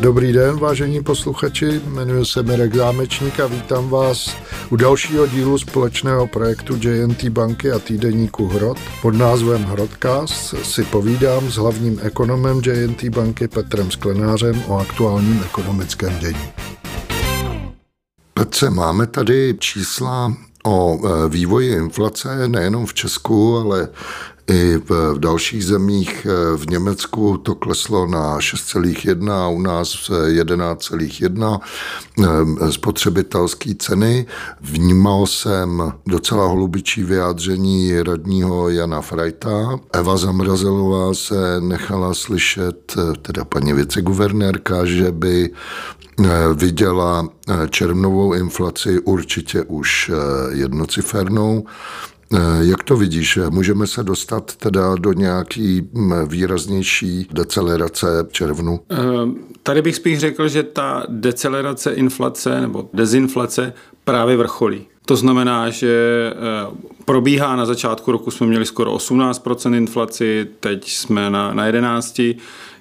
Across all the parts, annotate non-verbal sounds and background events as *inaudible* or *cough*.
Dobrý den, vážení posluchači, jmenuji se Mirek Zámečník a vítám vás u dalšího dílu společného projektu JNT banky a týdeníku Hrod. Pod názvem Hrodcast si povídám s hlavním ekonomem JNT banky Petrem Sklenářem o aktuálním ekonomickém dění. Petře, máme tady čísla o e, vývoji inflace nejenom v Česku, ale i v, v dalších zemích eh, v Německu to kleslo na 6,1 a u nás 11,1 eh, spotřebitelské ceny. Vnímal jsem docela hlubičí vyjádření radního Jana Frajta. Eva Zamrazelová se nechala slyšet, eh, teda paní viceguvernérka, že by viděla červnovou inflaci určitě už jednocifernou. Eh, jak to vidíš? Můžeme se dostat teda do nějaký mm, výraznější decelerace červnu? Eh, tady bych spíš řekl, že ta decelerace inflace nebo dezinflace právě vrcholí. To znamená, že eh, probíhá na začátku roku jsme měli skoro 18% inflaci, teď jsme na, na 11%.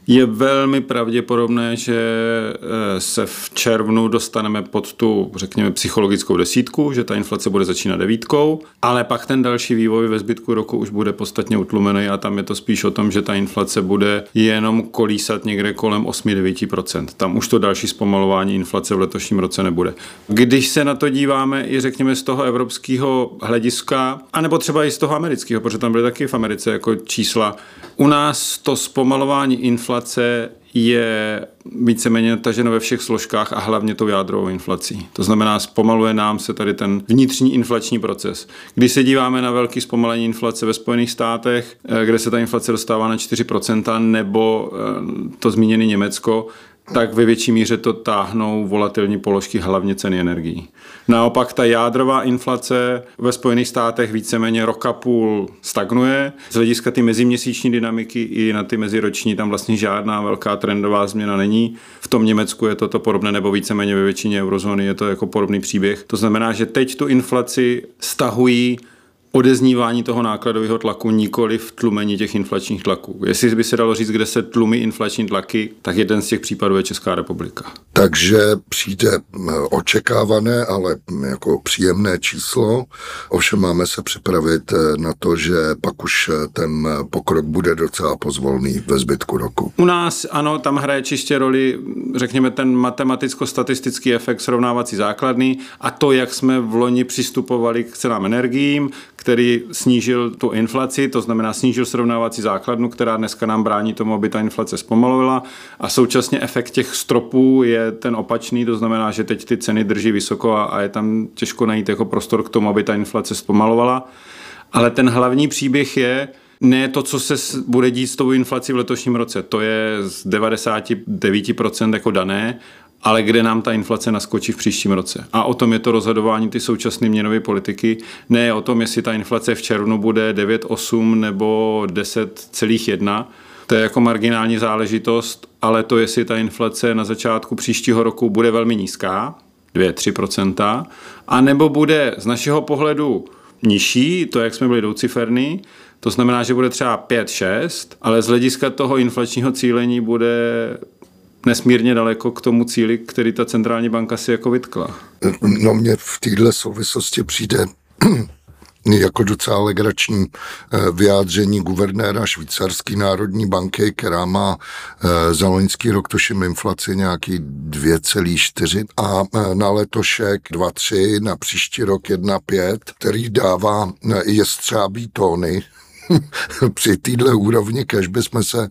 Je velmi pravděpodobné, že eh, se v červnu dostaneme pod tu, řekněme, psychologickou desítku, že ta inflace bude začínat devítkou, ale pak ten další vývoj ve zbytku roku už bude podstatně utlumený a tam je to spíš o tom, že ta inflace bude jenom kolísat někde kolem 8-9%. Tam už to další zpomalování inflace v letošním roce nebude. Když se na to díváme i řekněme z toho evropského hlediska, anebo třeba i z toho amerického, protože tam byly taky v Americe jako čísla, u nás to zpomalování inflace inflace je víceméně taženo ve všech složkách a hlavně tou jádrovou inflací. To znamená, zpomaluje nám se tady ten vnitřní inflační proces. Když se díváme na velký zpomalení inflace ve Spojených státech, eh, kde se ta inflace dostává na 4%, nebo eh, to zmíněné Německo, tak ve větší míře to táhnou volatilní položky, hlavně ceny energií. Naopak ta jádrová inflace ve Spojených státech víceméně roka půl stagnuje. Z hlediska ty meziměsíční dynamiky i na ty meziroční tam vlastně žádná velká trendová změna není. V tom Německu je toto podobné, nebo víceméně ve většině eurozóny je to jako podobný příběh. To znamená, že teď tu inflaci stahují odeznívání toho nákladového tlaku, nikoli v tlumení těch inflačních tlaků. Jestli by se dalo říct, kde se tlumí inflační tlaky, tak jeden z těch případů je Česká republika. Takže přijde očekávané, ale jako příjemné číslo. Ovšem máme se připravit eh, na to, že pak už eh, ten pokrok bude docela pozvolný ve zbytku roku. U nás ano, tam hraje čistě roli, řekněme, ten matematicko-statistický efekt srovnávací základny a to, jak jsme v loni přistupovali k cenám energiím, který snížil tu inflaci, to znamená snížil srovnávací základnu, která dneska nám brání tomu, aby ta inflace zpomalovala a současně efekt těch stropů je ten opačný, to znamená, že teď ty ceny drží vysoko a, a je tam těžko najít jako prostor k tomu, aby ta inflace zpomalovala. Ale ten hlavní příběh je, ne to, co se bude dít s tou inflací v letošním roce. To je z 99% jako dané ale kde nám ta inflace naskočí v příštím roce. A o tom je to rozhodování ty současné měnové politiky. Ne o tom, jestli ta inflace v červnu bude 9,8 nebo 10,1. To je jako marginální záležitost, ale to, jestli ta inflace na začátku příštího roku bude velmi nízká, 2-3%, a nebo bude z našeho pohledu nižší, to, jak jsme byli douciferní, to znamená, že bude třeba 5-6, ale z hlediska toho inflačního cílení bude nesmírně daleko k tomu cíli, který ta centrální banka si jako vytkla. No mně v této souvislosti přijde *clears throat* jako docela legrační eh, vyjádření guvernéra švýcarské národní banky, která má eh, za loňský rok toším inflaci nějaký 2,4 a eh, na letošek 2,3, na příští rok 1,5, který dává jestřábí tóny *laughs* při téhle úrovni, kež bychom se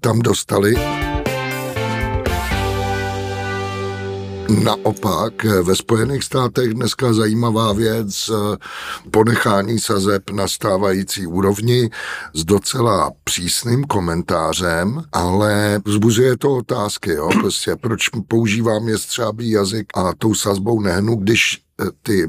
tam dostali. Naopak ve Spojených státech dneska zajímavá věc, ponechání sazeb na stávající úrovni s docela přísným komentářem, ale vzbuzuje to otázky, jo, *clears throat* prostě proč používám jestřábý jazyk a tou sazbou nehnu, když eh, ty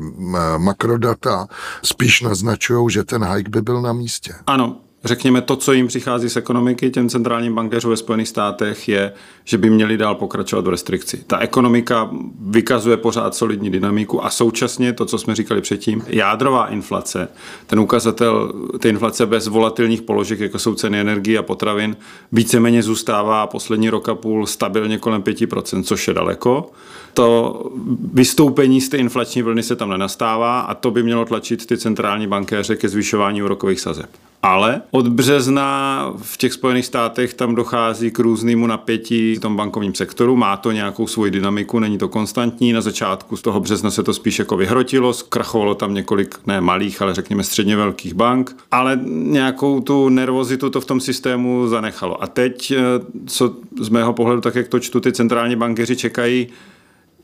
makrodata spíš naznačují, že ten hike by byl na místě. Ano, řekněme, to, co jim přichází z ekonomiky, těm centrálním bankéřům ve Spojených státech, je, že by měli dál pokračovat v restrikci. Ta ekonomika vykazuje pořád solidní dynamiku a současně to, co jsme říkali předtím, jádrová inflace, ten ukazatel, ty inflace bez volatilních položek, jako jsou ceny energie a potravin, víceméně zůstává poslední rok a půl stabilně kolem 5%, což je daleko to vystoupení z té inflační vlny se tam nenastává a to by mělo tlačit ty centrální bankéře ke zvyšování úrokových sazeb. Ale od března v těch Spojených státech tam dochází k různému napětí v tom bankovním sektoru. Má to nějakou svoji dynamiku, není to konstantní. Na začátku z toho března se to spíš jako vyhrotilo, zkrachovalo tam několik ne malých, ale řekněme středně velkých bank, ale nějakou tu nervozitu to v tom systému zanechalo. A teď, eh, co z mého pohledu, tak jak to čtu, ty centrální bankeři čekají,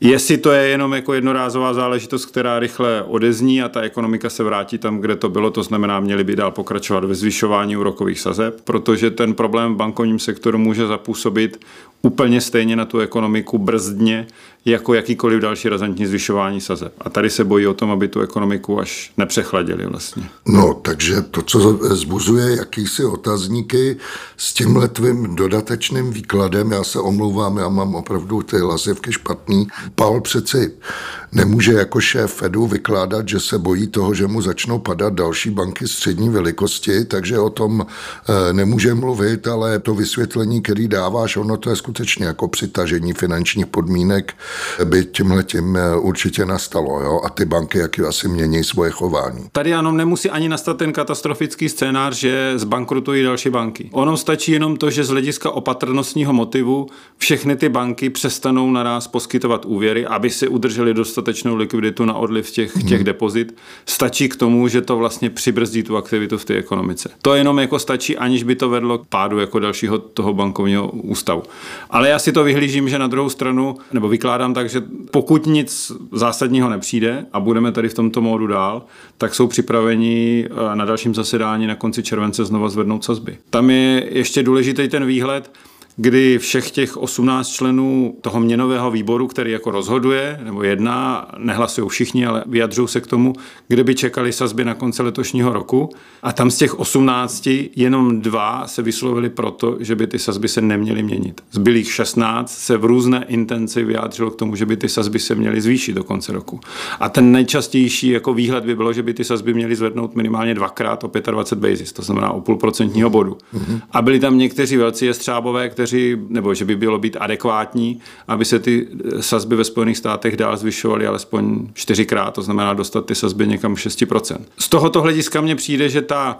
Jestli to je jenom jako jednorázová záležitost, která rychle odezní a ta ekonomika se vrátí tam, kde to bylo, to znamená, měli by dál pokračovat ve zvyšování úrokových sazeb, protože ten problém v bankovním sektoru může zapůsobit úplně stejně na tu ekonomiku brzdně, jako jakýkoliv další razantní zvyšování sazeb. A tady se bojí o tom, aby tu ekonomiku až nepřechladili vlastně. No, takže to, co zbuzuje jakýsi otazníky s tím letvým dodatečným výkladem, já se omlouvám, já mám opravdu ty lazivky špatný. Paul přeci nemůže jako šéf Fedu vykládat, že se bojí toho, že mu začnou padat další banky střední velikosti, takže o tom eh, nemůže mluvit, ale to vysvětlení, který dáváš, ono to je skutečně jako přitažení finančních podmínek, by tímhle tím eh, určitě nastalo. Jo? A ty banky, jak asi mění svoje chování. Tady ano, nemusí ani nastat ten katastrofický scénář, že zbankrutují další banky. Ono stačí jenom to, že z hlediska opatrnostního motivu všechny ty banky přestanou naraz poskytovat úvěry, aby si udrželi dostatečnou likviditu na odliv těch, hmm. těch depozit. Stačí k tomu, že to vlastně přibrzdí tu aktivitu v té ekonomice. To jenom jako stačí, aniž by to vedlo k pádu jako dalšího toho bankovního ústavu. Ale já si to vyhlížím, že na druhou stranu, nebo vykládám tak, že pokud nic zásadního nepřijde a budeme tady v tomto módu dál, tak jsou připraveni eh, na dalším zasedání na konci července znova zvednout sazby. Tam je ještě důležitý ten výhled, kdy všech těch 18 členů toho měnového výboru, který jako rozhoduje, nebo jedná, nehlasují všichni, ale vyjadřují se k tomu, kde by čekali sazby na konci letošního roku. A tam z těch 18 jenom dva se vyslovili proto, že by ty sazby se neměly měnit. Zbylých 16 se v různé intenci vyjádřilo k tomu, že by ty sazby se měly zvýšit do konce roku. A ten nejčastější jako výhled by bylo, že by ty sazby měly zvednout minimálně dvakrát o 25 basis, to znamená o půl procentního bodu. Mm-hmm. A byli tam někteří velcí jestřábové, kteří, nebo že by bylo být adekvátní, aby se ty sazby ve Spojených státech dál zvyšovaly alespoň čtyřikrát, to znamená dostat ty sazby někam 6%. Z tohoto hlediska mně přijde, že ta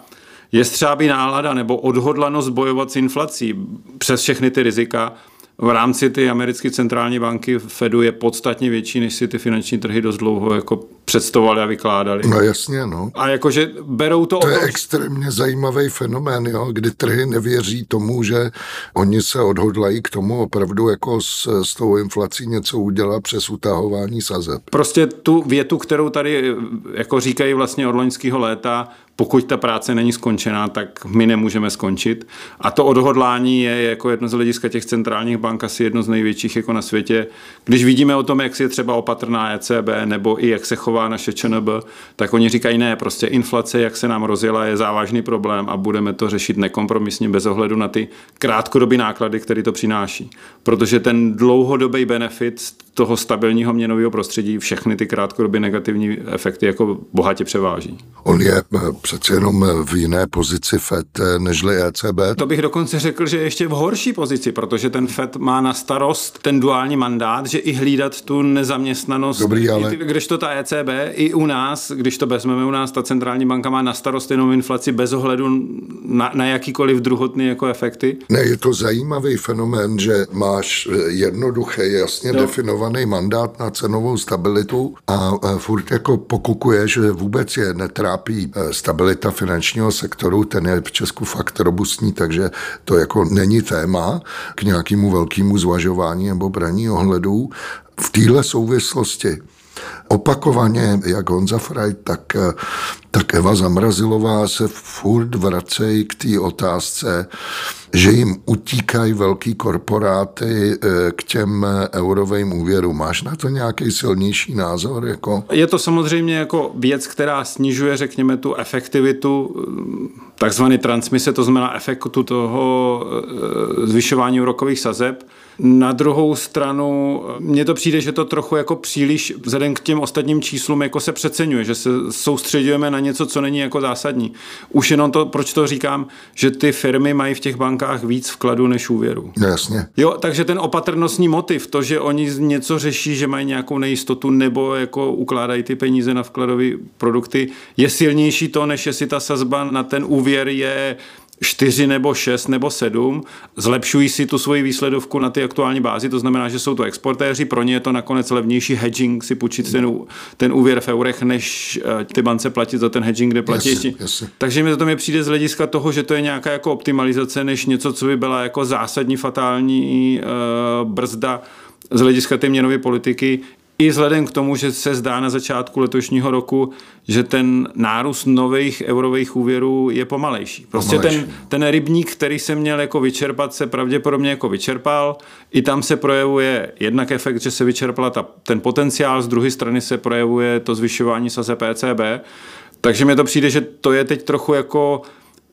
jestřábí nálada nebo odhodlanost bojovat s inflací přes všechny ty rizika v rámci ty americké centrální banky Fedu je podstatně větší, než si ty finanční trhy dost dlouho jako představovali a vykládali. No jasně, no. A jakože berou to... To je tom... extrémně zajímavý fenomén, jo, kdy trhy nevěří tomu, že oni se odhodlají k tomu opravdu jako s, s tou inflací něco udělat přes utahování sazeb. Prostě tu větu, kterou tady jako říkají vlastně od loňského léta, pokud ta práce není skončená, tak my nemůžeme skončit. A to odhodlání je jako jedno z hlediska těch centrálních bank asi jedno z největších jako na světě. Když vidíme o tom, jak si je třeba opatrná ECB nebo i jak se chová naše ČNB, tak oni říkají ne, prostě inflace, jak se nám rozjela, je závažný problém a budeme to řešit nekompromisně bez ohledu na ty krátkodobé náklady, které to přináší. Protože ten dlouhodobý benefit toho stabilního měnového prostředí všechny ty krátkodobě negativní efekty jako bohatě převáží. On je eh, přece jenom v jiné pozici FED eh, nežli ECB. To bych dokonce řekl, že je ještě v horší pozici, protože ten FED má na starost ten duální mandát, že i hlídat tu nezaměstnanost. Dobrý, ale... Když to ta ECB i u nás, když to vezmeme u nás, ta centrální banka má na starost jenom inflaci bez ohledu na, na jakýkoliv druhotný jako efekty. Ne, je to zajímavý fenomén, že máš eh, jednoduché, jasně no. definovaný mandát na cenovou stabilitu a, a furt jako pokukuje, že vůbec je netrápí eh, stabilita finančního sektoru, ten je v Česku fakt robustní, takže to jako není téma k nějakému velkému zvažování nebo braní ohledů. V téhle souvislosti opakovaně, jak Honza Frey, tak eh, tak Eva Zamrazilová se furt vracejí k té otázce, že jim utíkají velký korporáty eh, k těm eurovým úvěrům. Máš na to nějaký silnější názor? Jako? Je to samozřejmě jako věc, která snižuje, řekněme, tu efektivitu takzvaný transmise, to znamená efektu toho eh, zvyšování úrokových sazeb. Na druhou stranu, mně to přijde, že to trochu jako příliš vzhledem k těm ostatním číslům jako se přeceňuje, že se soustředujeme na něco, co není jako zásadní. Už jenom to, proč to říkám, že ty firmy mají v těch bankách víc vkladu než úvěru. No, jasně. Jo, takže ten opatrnostní motiv, to, že oni něco řeší, že mají nějakou nejistotu nebo jako ukládají ty peníze na vkladové produkty, je silnější to, než jestli ta sazba na ten úvěr je 4 nebo 6 nebo 7, zlepšují si tu svoji výsledovku na ty aktuální bázi, to znamená, že jsou to exportéři, pro ně je to nakonec levnější hedging si půjčit ten, ten úvěr v eurech, než eh, ty bance platit za ten hedging, kde platí Jasně, jasně. Takže mi to mě přijde z hlediska toho, že to je nějaká jako optimalizace, než něco, co by byla jako zásadní fatální uh, brzda z hlediska té měnové politiky, i vzhledem k tomu, že se zdá na začátku letošního roku, že ten nárůst nových eurových úvěrů je pomalejší. Prostě ten, ten rybník, který se měl jako vyčerpat, se pravděpodobně jako vyčerpal. I tam se projevuje jednak efekt, že se vyčerpala ta, ten potenciál, z druhé strany se projevuje to zvyšování saze PCB. Takže mi to přijde, že to je teď trochu jako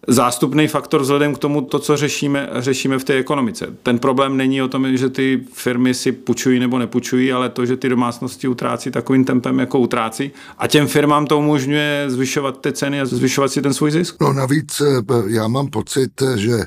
zástupný faktor vzhledem k tomu, to, co řešíme, řešíme v té ekonomice. Ten problém není o tom, že ty firmy si půjčují nebo nepůjčují, ale to, že ty domácnosti utrácí takovým tempem, jako utrácí. A těm firmám to umožňuje zvyšovat ty ceny a zvyšovat si ten svůj zisk. No navíc eh, já mám pocit, že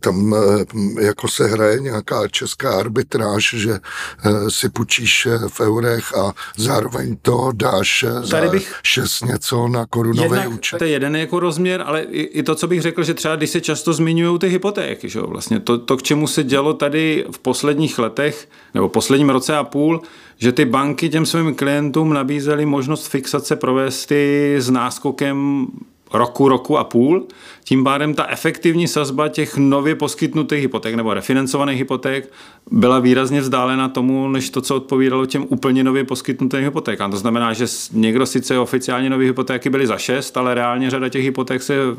tam eh, jako se hraje nějaká česká arbitráž, že eh, si půjčíš eh, v eurech a zároveň to dáš Tady bych za šest něco na korunový účet. To je jeden jako rozměr, ale i, to, co bych řekl, že třeba když se často zmiňují ty hypotéky, že vlastně to, to, k čemu se dělo tady v posledních letech, nebo posledním roce a půl, že ty banky těm svým klientům nabízely možnost fixace provést s náskokem roku, roku a půl. Tím pádem ta efektivní sazba těch nově poskytnutých hypoték nebo refinancovaných hypoték byla výrazně vzdálena tomu, než to, co odpovídalo těm úplně nově poskytnutým hypotékám. To znamená, že někdo sice oficiálně nové hypotéky byly za 6, ale reálně řada těch hypoték se uh,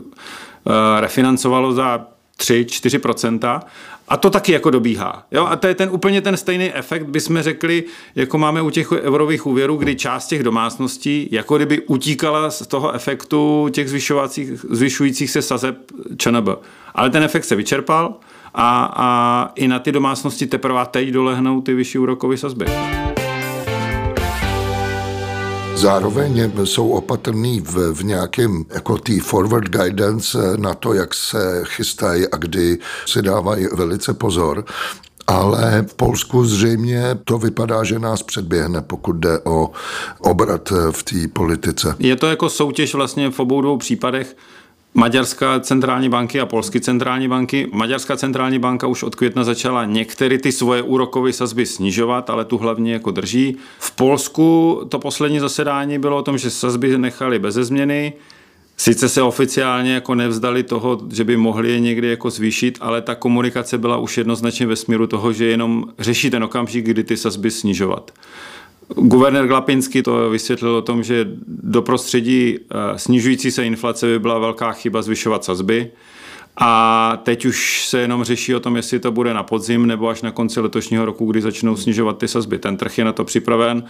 refinancovalo za 3-4% a to taky jako dobíhá. Jo? A to je ten úplně ten stejný efekt, bychom řekli, jako máme u těch eurových úvěrů, kdy část těch domácností jako kdyby utíkala z toho efektu těch zvyšujících se sazeb ČNB. Ale ten efekt se vyčerpal a, a i na ty domácnosti teprve teď dolehnou ty vyšší úrokové sazby. Zároveň jsou opatrný v, v nějakém jako tý forward guidance na to, jak se chystají a kdy si dávají velice pozor. Ale v Polsku zřejmě to vypadá, že nás předběhne, pokud jde o obrat v té politice. Je to jako soutěž vlastně v obou dvou případech. Maďarská centrální banky a polské centrální banky. Maďarská centrální banka už od května začala některé ty svoje úrokové sazby snižovat, ale tu hlavně jako drží. V Polsku to poslední zasedání bylo o tom, že sazby nechali bez změny. Sice se oficiálně jako nevzdali toho, že by mohli je někdy jako zvýšit, ale ta komunikace byla už jednoznačně ve směru toho, že jenom řeší ten okamžik, kdy ty sazby snižovat. Guvernér Glapinský to vysvětlil o tom, že do prostředí eh, snižující se inflace by byla velká chyba zvyšovat sazby. A teď už se jenom řeší o tom, jestli to bude na podzim nebo až na konci letošního roku, kdy začnou snižovat ty sazby. Ten trh je na to připraven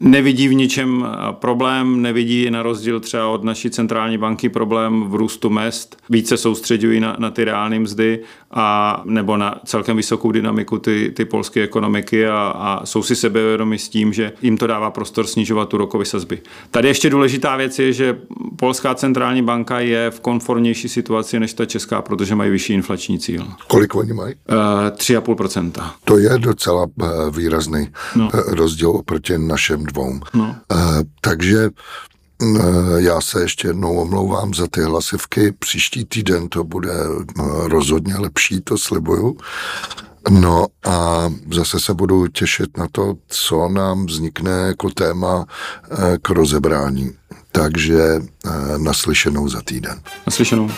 nevidí v ničem problém, nevidí na rozdíl třeba od naší centrální banky problém v růstu mest, více soustředují na, na ty reálné mzdy a nebo na celkem vysokou dynamiku ty, ty polské ekonomiky a, a jsou si sebevědomi s tím, že jim to dává prostor snižovat úrokové sazby. Tady ještě důležitá věc je, že polská centrální banka je v konformnější situaci než ta česká, protože mají vyšší inflační cíl. Kolik oni mají? Uh, 3,5%. To je docela uh, výrazný no. Rozdíl oproti našem dvou. No. Uh, takže já se ještě jednou omlouvám za ty hlasivky. Příští týden to bude rozhodně lepší, to slibuju. No a zase se budu těšit na to, co nám vznikne jako téma k rozebrání. Takže naslyšenou za týden. Naslyšenou.